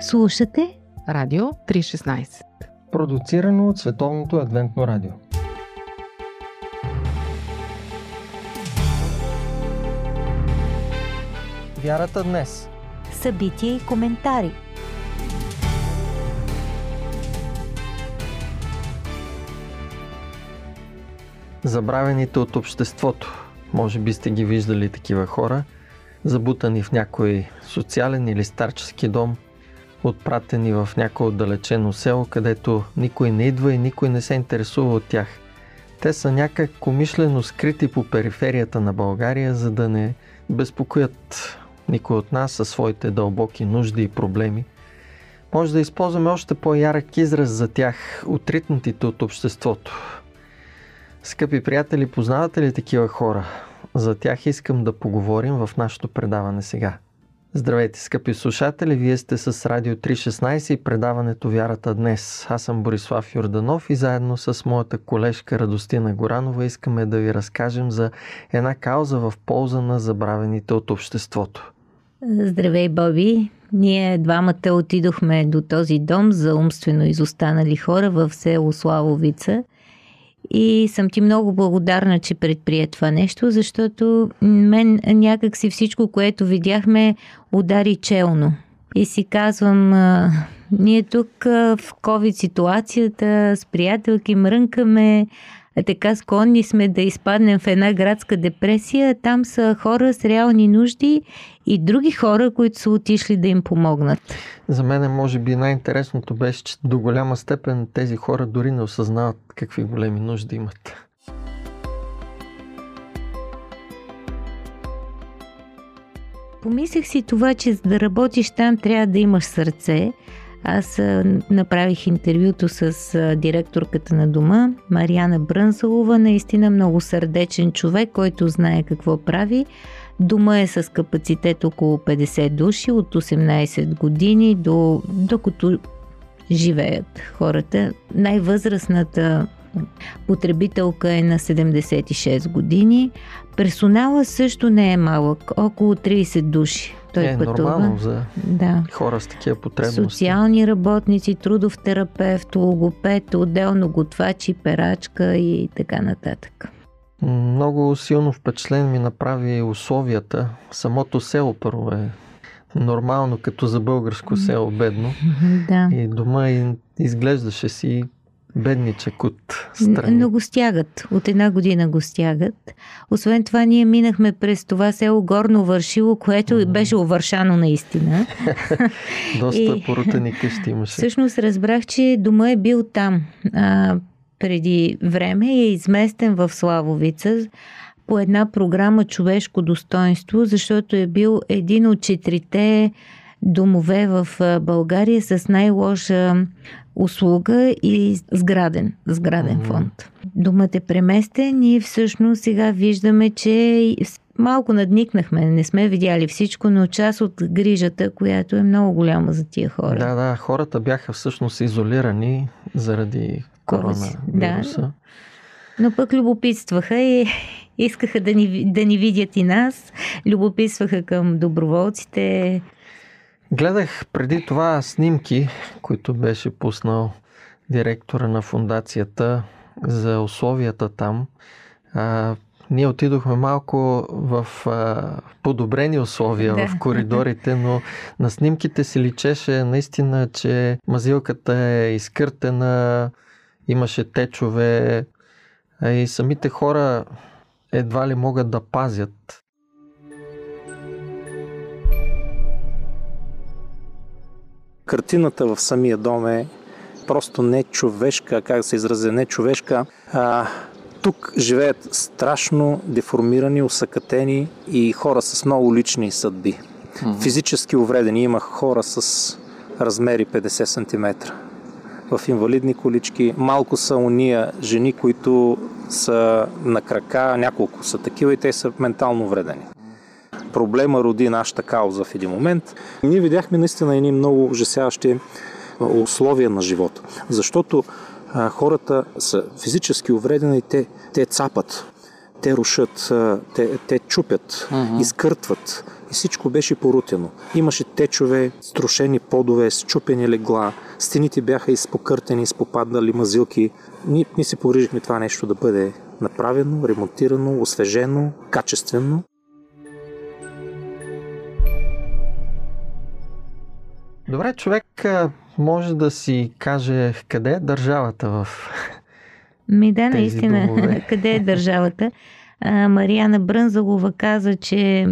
Слушате Радио 316 Продуцирано от Световното адвентно радио. Вярата днес. Събития и коментари. Забравените от обществото. Може би сте ги виждали такива хора, забутани в някой социален или старчески дом, отпратени в някое отдалечено село, където никой не идва и никой не се интересува от тях. Те са някак комишлено скрити по периферията на България, за да не безпокоят никой от нас със своите дълбоки нужди и проблеми. Може да използваме още по-ярък израз за тях, отритнатите от обществото. Скъпи приятели, познавате ли такива хора? За тях искам да поговорим в нашето предаване сега. Здравейте, скъпи слушатели! Вие сте с Радио 316 и предаването Вярата днес. Аз съм Борислав Йорданов и заедно с моята колежка Радостина Горанова искаме да ви разкажем за една кауза в полза на забравените от обществото. Здравей, Боби! Ние двамата отидохме до този дом за умствено изостанали хора в село Славовица – и съм ти много благодарна, че предприе това нещо, защото мен някак си всичко, което видяхме, удари челно. И си казвам, ние тук в COVID ситуацията с приятелки мрънкаме, така склонни сме да изпаднем в една градска депресия. Там са хора с реални нужди и други хора, които са отишли да им помогнат. За мен може би най-интересното беше, че до голяма степен тези хора дори не осъзнават какви големи нужди имат. Помислих си това, че за да работиш там трябва да имаш сърце – аз направих интервюто с директорката на дома, Мариана Брънзалова, наистина много сърдечен човек, който знае какво прави. Дома е с капацитет около 50 души от 18 години до докато живеят хората. Най-възрастната потребителка е на 76 години. Персонала също не е малък, около 30 души. Той е пътува. нормално за да. хора с такива потребности. Социални работници, трудов терапевт, логопед, отделно готвачи, перачка и така нататък. Много силно впечатлен ми направи условията. Самото село първо е нормално, като за българско село, бедно. Да. И дома изглеждаше си бедничък от страни. Но го стягат. От една година го стягат. Освен това, ние минахме през това село Горно Вършило, което mm-hmm. беше овършано наистина. Доста и, порутени къщи имаше. Всъщност разбрах, че дома е бил там а, преди време и е изместен в Славовица по една програма Човешко достоинство, защото е бил един от четирите домове в България с най-лоша услуга и сграден, сграден mm-hmm. фонд. Думата е преместен и всъщност сега виждаме, че малко надникнахме, не сме видяли всичко, но част от грижата, която е много голяма за тия хора. Да, да, хората бяха всъщност изолирани заради коронавируса. Да. Но пък любопитстваха и искаха да ни, да ни видят и нас. Любопитстваха към доброволците, Гледах преди това снимки, които беше пуснал директора на фундацията за условията там. А, ние отидохме малко в а, подобрени условия да. в коридорите, но на снимките се личеше наистина, че мазилката е изкъртена, имаше течове а и самите хора едва ли могат да пазят Картината в самия дом е просто не човешка, как да се изразя, не човешка. А, тук живеят страшно деформирани, усъкатени и хора с много лични съдби. Mm-hmm. Физически увредени. Има хора с размери 50 см в инвалидни колички. Малко са уния жени, които са на крака, няколко са такива и те са ментално вредени проблема роди нашата кауза в един момент. Ние видяхме наистина едни много ужасяващи условия на живота, защото а, хората са физически увредени те, те цапат. те рушат, те, те чупят, uh-huh. изкъртват. И всичко беше порутено. Имаше течове, струшени подове, счупени легла, стените бяха изпокъртени, изпопаднали мазилки. Ние, ние се погрижихме това нещо да бъде направено, ремонтирано, освежено, качествено. Добре, човек може да си каже къде е държавата в Ми да, наистина, къде е държавата? А, Марияна Брънзалова каза, че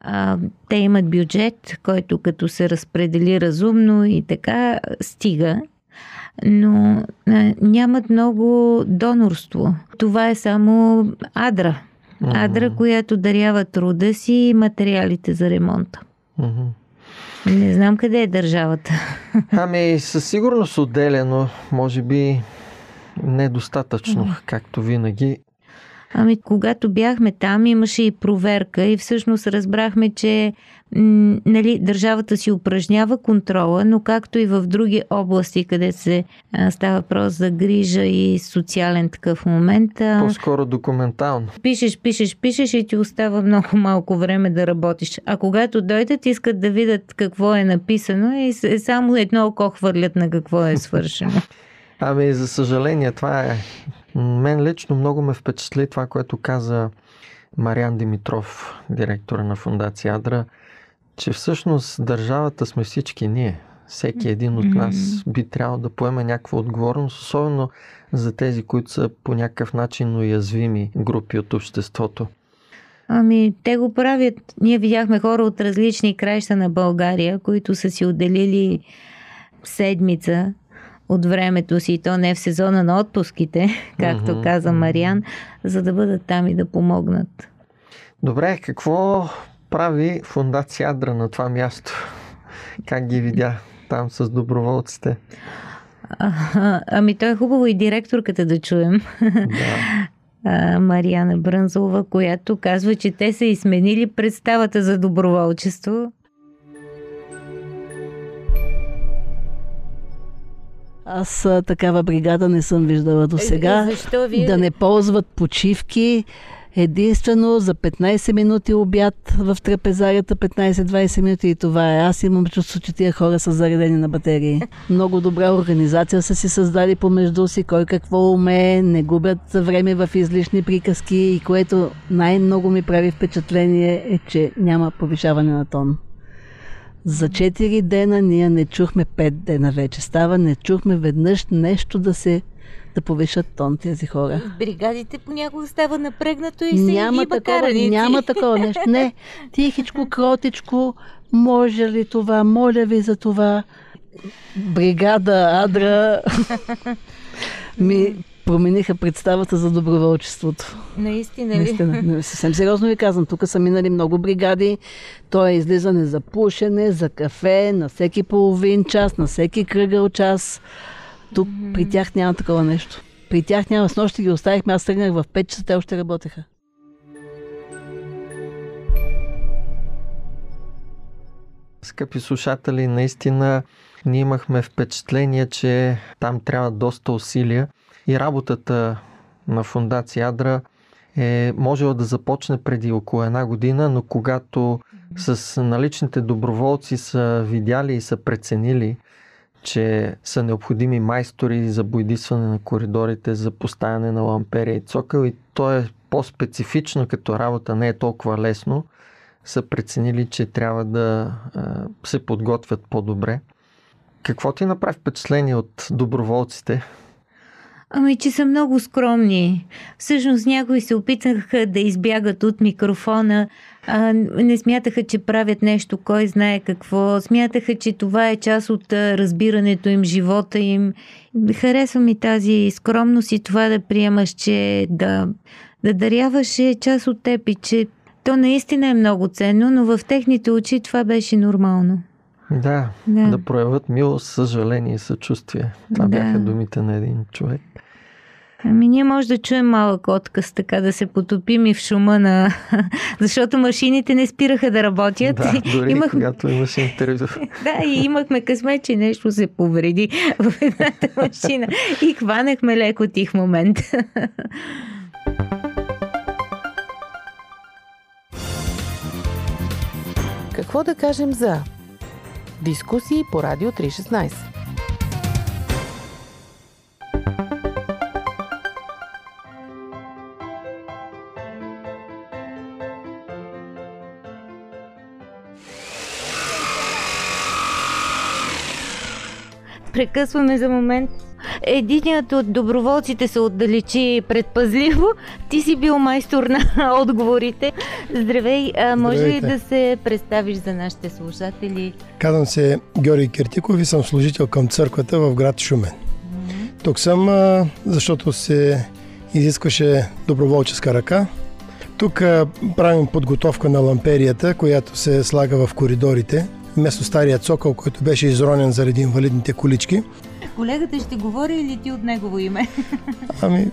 а, те имат бюджет, който като се разпредели разумно и така стига, но а, нямат много донорство. Това е само адра. Адра, която дарява труда си и материалите за ремонта. Не знам къде е държавата. Ами, със сигурност отделено, може би недостатъчно, както винаги. Ами, когато бяхме там, имаше и проверка и всъщност разбрахме, че м, нали, държавата си упражнява контрола, но както и в други области, къде се а, става въпрос за грижа и социален такъв момент. А, По-скоро документално. Пишеш, пишеш, пишеш и ти остава много малко време да работиш. А когато дойдат, искат да видят какво е написано и само едно око хвърлят на какво е свършено. Ами, за съжаление, това е мен лично много ме впечатли това, което каза Мариан Димитров, директора на фундация Адра, че всъщност държавата сме всички ние. Всеки един от нас би трябвало да поеме някаква отговорност, особено за тези, които са по някакъв начин уязвими групи от обществото. Ами, те го правят. Ние видяхме хора от различни краища на България, които са си отделили седмица от времето си, и то не в сезона на отпуските, както mm-hmm. каза Мариан, за да бъдат там и да помогнат. Добре, какво прави фундация Адра на това място? Как ги видя там с доброволците? А, ами то е хубаво и директорката да чуем. Да. Мариана Брънзова, която казва, че те са изменили представата за доброволчество Аз такава бригада не съм виждала до сега. Защо вие... Да не ползват почивки. Единствено за 15 минути обяд в трапезарията, 15-20 минути и това е. Аз имам чувство, че тия хора са заредени на батерии. Много добра организация са си създали помежду си, кой какво умее, не губят време в излишни приказки и което най-много ми прави впечатление е, че няма повишаване на тон. За 4 дена ние не чухме 5 дена вече. Става, не чухме веднъж нещо да се да повишат тон тези хора. Бригадите понякога става напрегнато и се няма има такова, Няма такова нещо. Не, тихичко, кротичко, може ли това, моля ви за това. Бригада, Адра ми промениха представата за доброволчеството. Наистина ли? Наистина. Съвсем сериозно ви казвам. Тук са минали много бригади. То е излизане за пушене, за кафе, на всеки половин час, на всеки кръгъл час. Тук mm-hmm. при тях няма такова нещо. При тях няма. С нощи ги оставихме. Аз тръгнах в 5 часа, те още работеха. Скъпи слушатели, наистина ние имахме впечатление, че там трябва доста усилия и работата на фундация Адра е можела да започне преди около една година, но когато с наличните доброволци са видяли и са преценили, че са необходими майстори за бойдисване на коридорите, за поставяне на ламперия и цокъл и то е по-специфично като работа, не е толкова лесно, са преценили, че трябва да се подготвят по-добре. Какво ти направи впечатление от доброволците? Ами, че са много скромни. Всъщност някои се опитаха да избягат от микрофона, а, не смятаха, че правят нещо, кой знае какво. Смятаха, че това е част от разбирането им, живота им. Харесва ми тази скромност и това да приемаш, че да, да даряваш е част от теб и че то наистина е много ценно, но в техните очи това беше нормално. Да, да, да проявят милост, съжаление и съчувствие. Това да. бяха думите на един човек. Ами ние може да чуем малък откъс така да се потопим и в шума на... Защото машините не спираха да работят. Да, дори Имах... когато имаше интервю. да, и имахме късмет, че нещо се повреди в едната машина. И хванахме леко тих момент. Какво да кажем за дискусии по Радио 316? Прекъсваме за момент. Единият от доброволците се отдалечи предпазливо. Ти си бил майстор на отговорите. Здравей, а може ли да се представиш за нашите слушатели? Казвам се Георги Киртиков и съм служител към църквата в град Шумен. Тук съм, защото се изискваше доброволческа ръка. Тук правим подготовка на ламперията, която се слага в коридорите, вместо стария цокъл, който беше изронен заради инвалидните колички. Колегата ще говори или ти от негово име? Ами,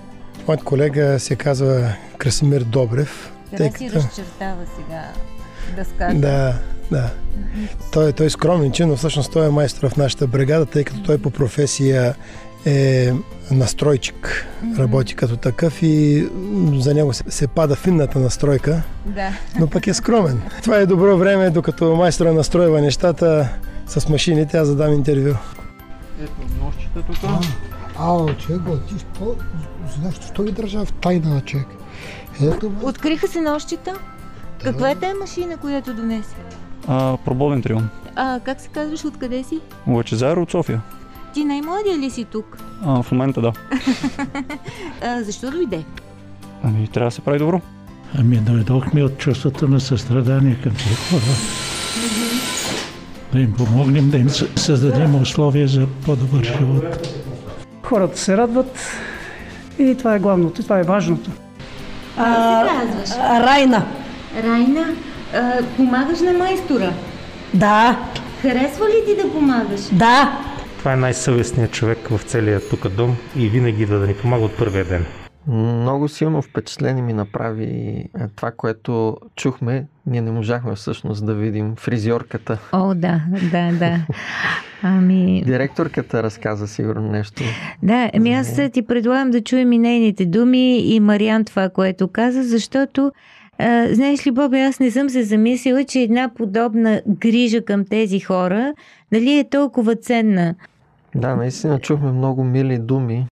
моят колега се казва Красимир Добрев. Трябва си разчертава сега да скаже. Да, да. Той, той е скроменичен, но всъщност той е майстор в нашата бригада, тъй като той по професия е настройчик. Работи като такъв и за него се, се пада финната настройка, да. но пък е скромен. Това е добро време, докато майстора настройва нещата с машините, аз задам интервю. Ало, човек, бе, ти що, защо, що ги държа в тайна, човек? Ето, бе. Откриха се нощите. Каква е тая машина, която донесе? А, пробовен трион. А, как се казваш, откъде си? Лъчезар от София. Ти най-младия ли си тук? А, в момента да. А, защо дойде? Ами, трябва да се прави добро. Ами дойдохме от чувството на състрадание към тези хора. Да им помогнем, да им съ- създадем условия за по-добър живот. Хората се радват и това е главното, това е важното. Как се казваш? Райна. Райна, а, помагаш на майстора. Да, Харесва ли ти да помагаш? да. Това е най-съвестният човек в целия тук дом и винаги да, да ни помага от първия ден. Много силно впечатление ми направи е, това, което чухме. Ние не можахме всъщност да видим фризьорката. О, да, да, да. Ами, Директорката разказа сигурно нещо. да, ами аз ти предлагам да чуем и нейните думи и Мариан това, което каза, защото а, знаеш ли, Боби, аз не съм се замислила, че една подобна грижа към тези хора, нали е толкова ценна. Да, наистина чухме много мили думи.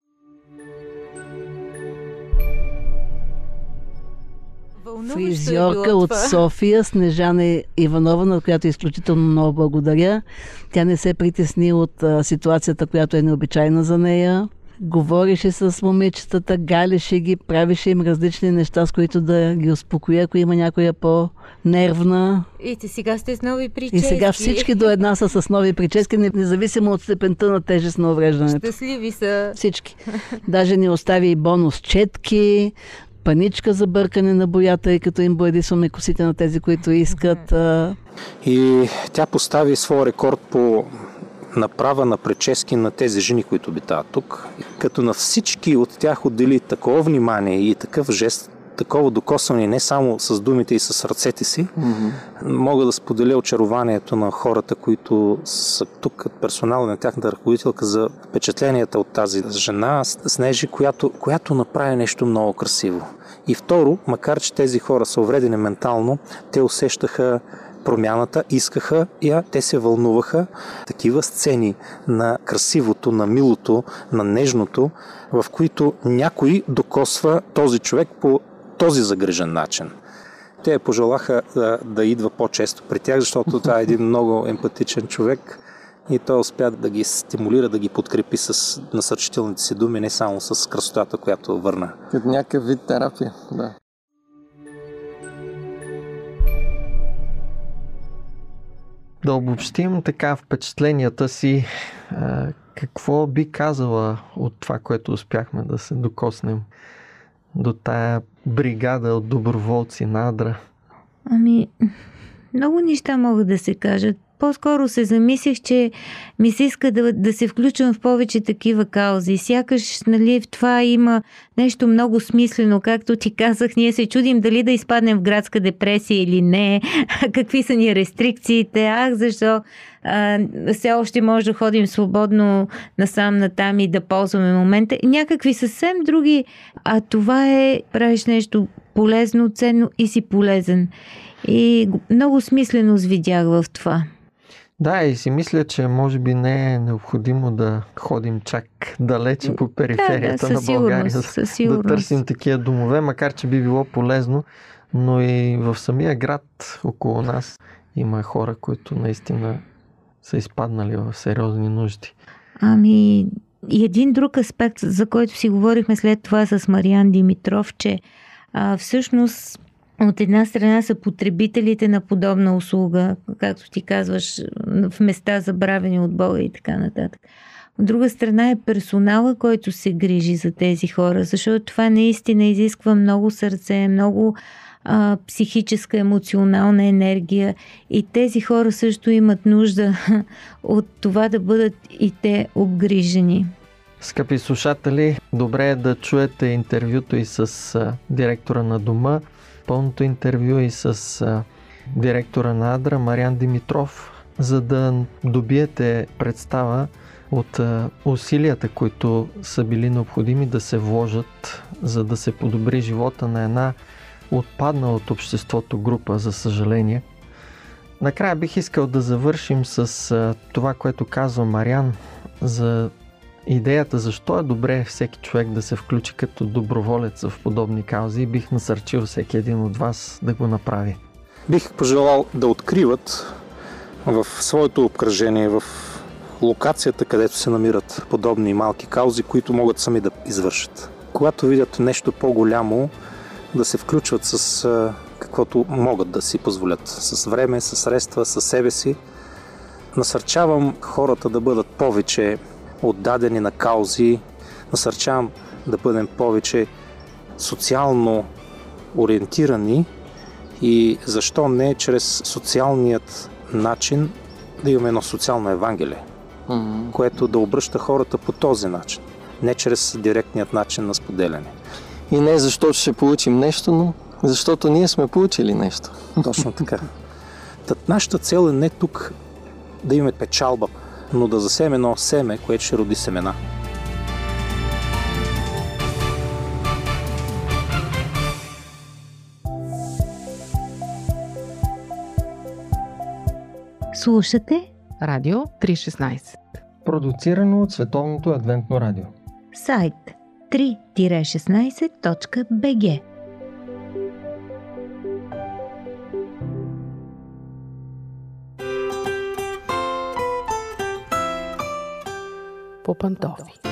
Фризьорка от София, Снежана Иванова, на която изключително много благодаря. Тя не се притесни от а, ситуацията, която е необичайна за нея. Говореше с момичетата, галеше ги, правеше им различни неща, с които да ги успокои, ако има някоя по-нервна. И те сега сте с нови прически. И сега всички до една са с нови прически, не- независимо от степента на тежест на увреждането. Щастливи са. Всички. Даже ни остави и бонус четки, паничка за бъркане на боята, и като им боядисваме косите на тези, които искат. И тя постави своя рекорд по направа на прически на тези жени, които обитават тук. Като на всички от тях отдели такова внимание и такъв жест, такова докосване не само с думите и с ръцете си, мога да споделя очарованието на хората, които са тук персонал на тяхната ръководителка за впечатленията от тази жена, Снежи, която, която направи нещо много красиво. И второ, макар че тези хора са увредени ментално, те усещаха промяната, искаха я, те се вълнуваха. Такива сцени на красивото, на милото, на нежното, в които някой докосва този човек по този загрижен начин. Те я пожелаха да, да идва по-често при тях, защото това е един много емпатичен човек и той успя да ги стимулира, да ги подкрепи с насърчителните си думи, не само с красотата, която върна. Като някакъв вид терапия, да. Да обобщим така впечатленията си, а, какво би казала от това, което успяхме да се докоснем до тая бригада от доброволци на? Ами, много неща могат да се кажат. По-скоро се замислих, че ми се иска да, да се включвам в повече такива каузи. Сякаш, нали, в това има нещо много смислено. Както ти казах, ние се чудим дали да изпаднем в градска депресия или не. Какви са ни рестрикциите. Ах, защо а, все още може да ходим свободно насам натам и да ползваме момента. Някакви съвсем други. А това е, правиш нещо полезно, ценно и си полезен. И много смисленост видях в това. Да, и си мисля, че може би не е необходимо да ходим чак далече по периферията да, да, на България, със да търсим такива домове, макар че би било полезно, но и в самия град около нас има хора, които наистина са изпаднали в сериозни нужди. Ами, и един друг аспект, за който си говорихме след това с Мариан Димитров, че а, всъщност от една страна са потребителите на подобна услуга, както ти казваш, в места забравени от Бога и така нататък. От друга страна е персонала, който се грижи за тези хора, защото това наистина изисква много сърце, много а, психическа, емоционална енергия и тези хора също имат нужда от това да бъдат и те обгрижени. Скъпи слушатели, добре е да чуете интервюто и с директора на дома, пълното интервю и с а, директора на Адра Мариан Димитров, за да добиете представа от а, усилията, които са били необходими да се вложат, за да се подобри живота на една отпадна от обществото група, за съжаление. Накрая бих искал да завършим с а, това, което казва Мариан за идеята защо е добре всеки човек да се включи като доброволец в подобни каузи бих насърчил всеки един от вас да го направи. Бих пожелал да откриват в своето обкръжение, в локацията, където се намират подобни малки каузи, които могат сами да извършат. Когато видят нещо по-голямо, да се включват с каквото могат да си позволят. С време, с средства, с себе си. Насърчавам хората да бъдат повече отдадени на каузи. Насърчавам да бъдем повече социално ориентирани и защо не чрез социалният начин да имаме едно социално евангелие, mm-hmm. което да обръща хората по този начин, не чрез директният начин на споделяне. И не защото ще получим нещо, но защото ние сме получили нещо. Точно така. Тът нашата цел е не тук да имаме печалба, но да засеем едно семе, което ще роди семена. Слушате Радио 316 Продуцирано от Световното адвентно радио. Сайт 3-16.bg пантофи.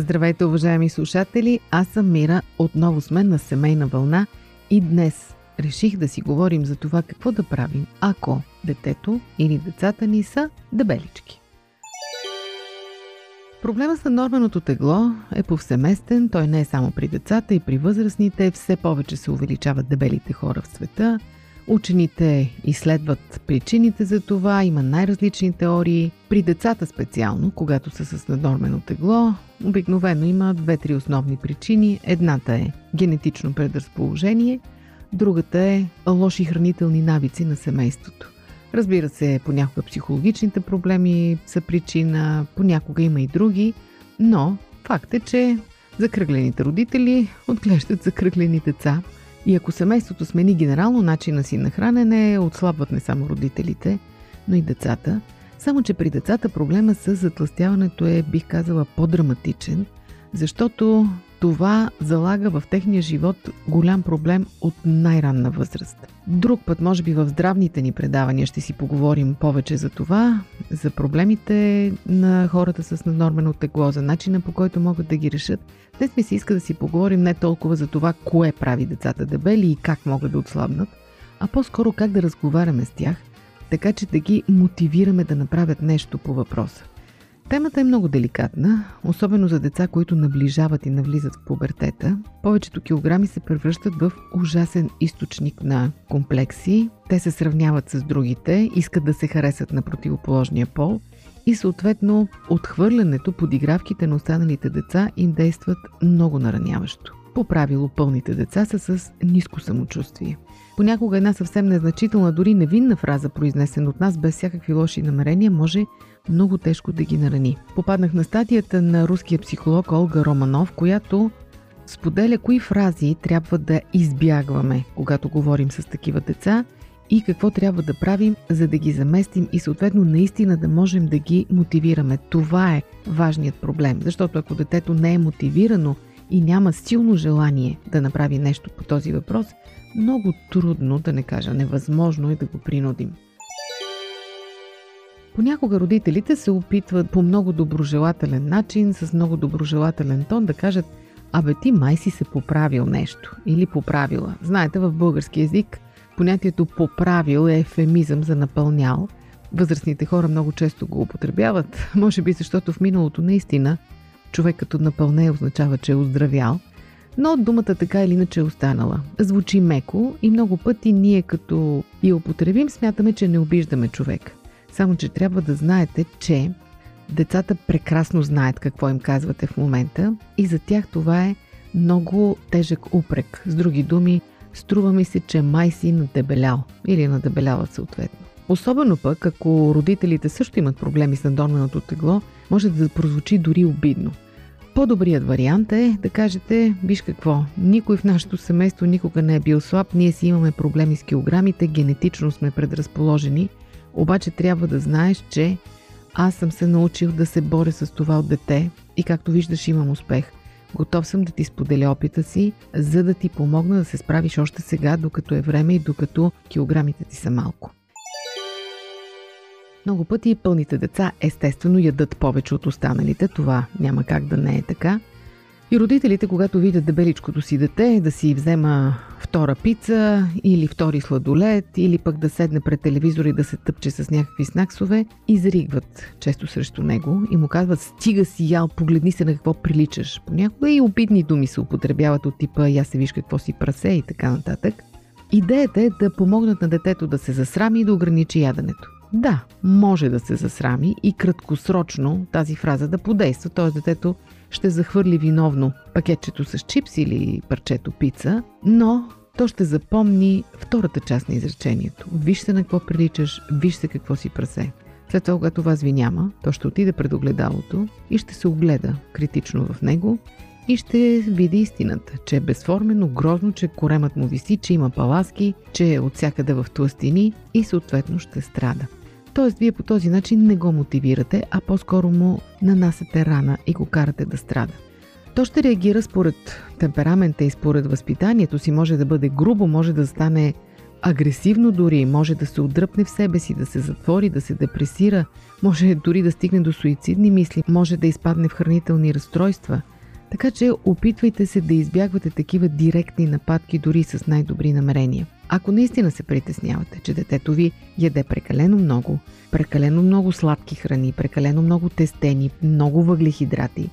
Здравейте, уважаеми слушатели! Аз съм Мира, отново сме на Семейна вълна и днес реших да си говорим за това какво да правим, ако детето или децата ни са дебелички. Проблема с норменото тегло е повсеместен, той не е само при децата и при възрастните, все повече се увеличават дебелите хора в света – Учените изследват причините за това, има най-различни теории. При децата специално, когато са с наднормено тегло, обикновено има две-три основни причини. Едната е генетично предразположение, другата е лоши хранителни навици на семейството. Разбира се, понякога психологичните проблеми са причина, понякога има и други, но факт е, че закръглените родители отглеждат закръглени деца – и ако семейството смени генерално начина си на хранене, отслабват не само родителите, но и децата. Само, че при децата проблема с затластяването е, бих казала, по-драматичен, защото това залага в техния живот голям проблем от най-ранна възраст. Друг път, може би в здравните ни предавания ще си поговорим повече за това, за проблемите на хората с наднормено тегло, за начина по който могат да ги решат. Днес ми се иска да си поговорим не толкова за това, кое прави децата дебели и как могат да отслабнат, а по-скоро как да разговаряме с тях, така че да ги мотивираме да направят нещо по въпроса. Темата е много деликатна, особено за деца, които наближават и навлизат в пубертета. Повечето килограми се превръщат в ужасен източник на комплекси. Те се сравняват с другите, искат да се харесат на противоположния пол и съответно отхвърлянето, подигравките на останалите деца им действат много нараняващо. По правило пълните деца са с ниско самочувствие. Понякога една съвсем незначителна, дори невинна фраза, произнесена от нас без всякакви лоши намерения, може много тежко да ги нарани. Попаднах на статията на руския психолог Олга Романов, която споделя кои фрази трябва да избягваме, когато говорим с такива деца и какво трябва да правим, за да ги заместим и съответно наистина да можем да ги мотивираме. Това е важният проблем, защото ако детето не е мотивирано и няма силно желание да направи нещо по този въпрос, много трудно, да не кажа невъзможно е да го принудим. Понякога родителите се опитват по много доброжелателен начин, с много доброжелателен тон да кажат Абе ти май си се поправил нещо или поправила. Знаете, в български язик понятието поправил е ефемизъм за напълнял. Възрастните хора много често го употребяват, може би защото в миналото наистина човек като напълне означава, че е оздравял, но думата така или иначе е останала. Звучи меко и много пъти ние като я употребим смятаме, че не обиждаме човек. Само, че трябва да знаете, че децата прекрасно знаят какво им казвате в момента и за тях това е много тежък упрек. С други думи, струва ми се, че май си надебелял или надебеляла съответно. Особено пък, ако родителите също имат проблеми с надорменото тегло, може да прозвучи дори обидно. По-добрият вариант е да кажете, виж какво, никой в нашето семейство никога не е бил слаб, ние си имаме проблеми с килограмите, генетично сме предразположени – обаче трябва да знаеш, че аз съм се научил да се боря с това от дете и както виждаш имам успех. Готов съм да ти споделя опита си, за да ти помогна да се справиш още сега, докато е време и докато килограмите ти са малко. Много пъти пълните деца естествено ядат повече от останалите, това няма как да не е така – и родителите, когато видят дебеличкото си дете, да си взема втора пица или втори сладолет, или пък да седне пред телевизора и да се тъпче с някакви снаксове, изригват често срещу него и му казват стига си ял, погледни се на какво приличаш. Понякога и обидни думи се употребяват от типа я се виж какво си прасе и така нататък. Идеята е да помогнат на детето да се засрами и да ограничи яденето. Да, може да се засрами и краткосрочно тази фраза да подейства, т.е. детето ще захвърли виновно пакетчето с чипс или парчето пица, но то ще запомни втората част на изречението. Виж се на какво приличаш, виж се какво си прасе. След това, когато вас ви няма, то ще отиде пред огледалото и ще се огледа критично в него и ще види истината, че е безформено, грозно, че коремът му виси, че има паласки, че е от всякъде в тластини и съответно ще страда. Тоест, вие по този начин не го мотивирате, а по-скоро му нанасяте рана и го карате да страда. То ще реагира според темперамента и според възпитанието си. Може да бъде грубо, може да стане агресивно дори, може да се отдръпне в себе си, да се затвори, да се депресира, може дори да стигне до суицидни мисли, може да изпадне в хранителни разстройства. Така че опитвайте се да избягвате такива директни нападки дори с най-добри намерения. Ако наистина се притеснявате, че детето ви яде прекалено много, прекалено много сладки храни, прекалено много тестени, много въглехидрати,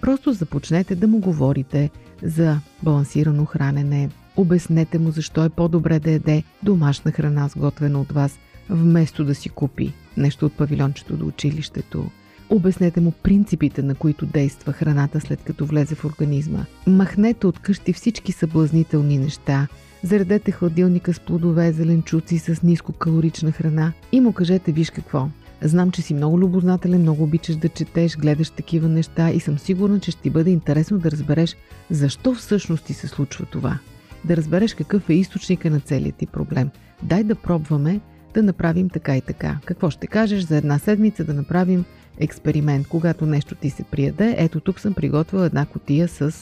просто започнете да му говорите за балансирано хранене. Обяснете му защо е по-добре да яде домашна храна, сготвена от вас, вместо да си купи нещо от павилончето до училището. Обяснете му принципите, на които действа храната след като влезе в организма. Махнете от къщи всички съблазнителни неща – заредете хладилника с плодове, зеленчуци, с нискокалорична храна и му кажете виж какво. Знам, че си много любознателен, много обичаш да четеш, гледаш такива неща и съм сигурна, че ще ти бъде интересно да разбереш защо всъщност ти се случва това. Да разбереш какъв е източника на целият ти проблем. Дай да пробваме да направим така и така. Какво ще кажеш за една седмица да направим експеримент, когато нещо ти се прияде? Ето тук съм приготвила една котия с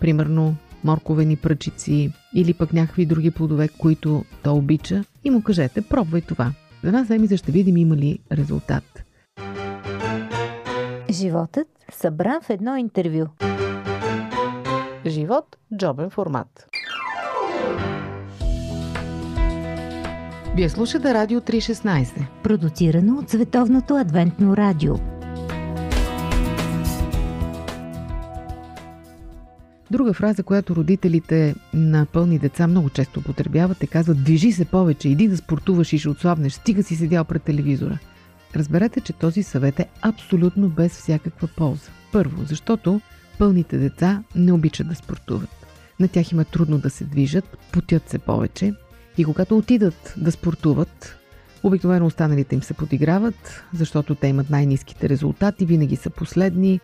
примерно морковени пръчици или пък някакви други плодове, които то обича и му кажете, пробвай това. За една седмица ще видим има ли резултат. Животът събран в едно интервю. Живот – джобен формат. Вие слушате Радио 316. Продуцирано от Световното адвентно радио. Друга фраза, която родителите на пълни деца много често употребяват е казват движи се повече, иди да спортуваш и ще отслабнеш, стига си седял пред телевизора. Разберете, че този съвет е абсолютно без всякаква полза. Първо, защото пълните деца не обичат да спортуват. На тях има трудно да се движат, потят се повече и когато отидат да спортуват, обикновено останалите им се подиграват, защото те имат най-низките резултати, винаги са последни,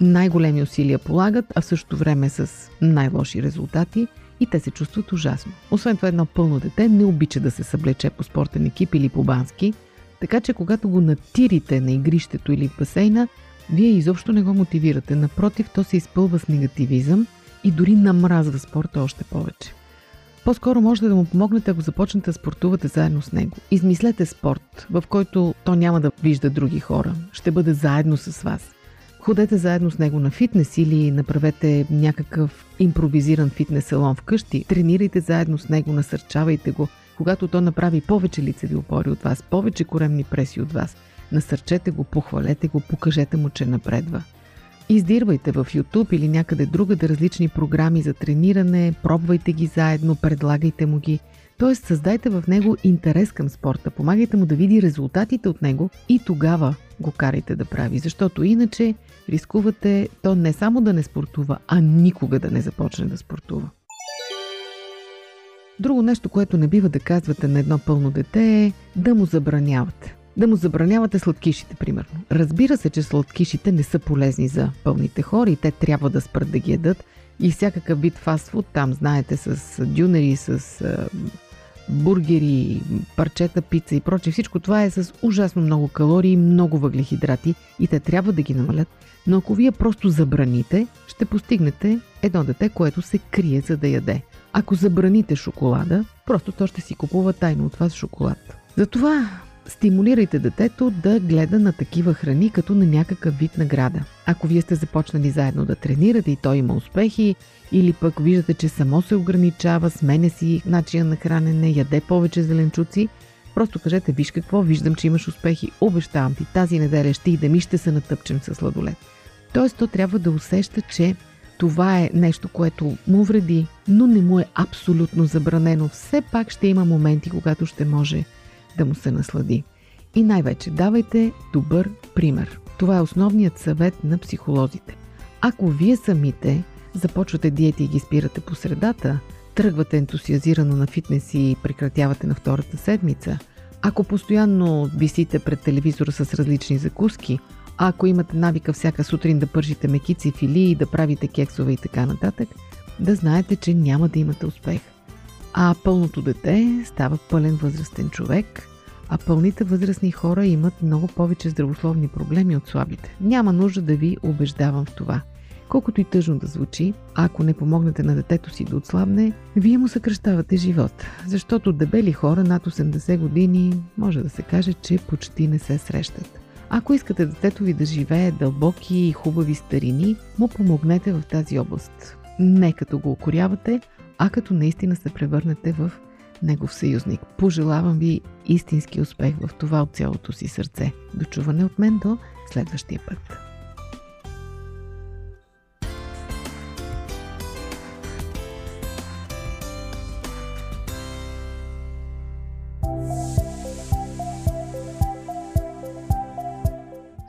най-големи усилия полагат, а в същото време с най-лоши резултати и те се чувстват ужасно. Освен това, едно пълно дете не обича да се съблече по спортен екип или по бански, така че когато го натирите на игрището или в басейна, вие изобщо не го мотивирате. Напротив, то се изпълва с негативизъм и дори намразва спорта още повече. По-скоро можете да му помогнете, ако започнете да спортувате заедно с него. Измислете спорт, в който то няма да вижда други хора. Ще бъде заедно с вас. Ходете заедно с него на фитнес или направете някакъв импровизиран фитнес салон вкъщи. Тренирайте заедно с него, насърчавайте го. Когато то направи повече лицеви опори от вас, повече коремни преси от вас, насърчете го, похвалете го, покажете му, че напредва. Издирвайте в YouTube или някъде другаде различни програми за трениране, пробвайте ги заедно, предлагайте му ги. Тоест, създайте в него интерес към спорта, помагайте му да види резултатите от него и тогава го карайте да прави, защото иначе рискувате то не само да не спортува, а никога да не започне да спортува. Друго нещо, което не бива да казвате на едно пълно дете е да му забранявате. Да му забранявате сладкишите, примерно. Разбира се, че сладкишите не са полезни за пълните хора и те трябва да спрат да ги ядат. И всякакъв вид фастфуд, там знаете, с дюнери, с бургери, парчета пица и прочее. Всичко това е с ужасно много калории, много въглехидрати и те трябва да ги намалят. Но ако вие просто забраните, ще постигнете едно дете, което се крие за да яде. Ако забраните шоколада, просто то ще си купува тайно от вас шоколад. Затова стимулирайте детето да гледа на такива храни като на някакъв вид награда. Ако вие сте започнали заедно да тренирате и той има успехи, или пък виждате, че само се ограничава, сменя си начина на хранене, яде повече зеленчуци, просто кажете, виж какво, виждам, че имаш успехи, обещавам ти, тази неделя ще идем и ще се натъпчем с сладолет. Тоест, то трябва да усеща, че това е нещо, което му вреди, но не му е абсолютно забранено. Все пак ще има моменти, когато ще може да му се наслади. И най-вече давайте добър пример. Това е основният съвет на психолозите. Ако вие самите започвате диети и ги спирате по средата, тръгвате ентусиазирано на фитнес и прекратявате на втората седмица, ако постоянно висите пред телевизора с различни закуски, а ако имате навика всяка сутрин да пържите мекици, фили и да правите кексове и така нататък, да знаете, че няма да имате успех. А пълното дете става пълен възрастен човек, а пълните възрастни хора имат много повече здравословни проблеми от слабите. Няма нужда да ви убеждавам в това. Колкото и тъжно да звучи, ако не помогнете на детето си да отслабне, вие му съкръщавате живот. Защото дебели хора над 80 години може да се каже, че почти не се срещат. Ако искате детето ви да живее дълбоки и хубави старини, му помогнете в тази област. Не като го укорявате, а като наистина се превърнете в негов съюзник. Пожелавам ви истински успех в това от цялото си сърце. Дочуване от мен до следващия път.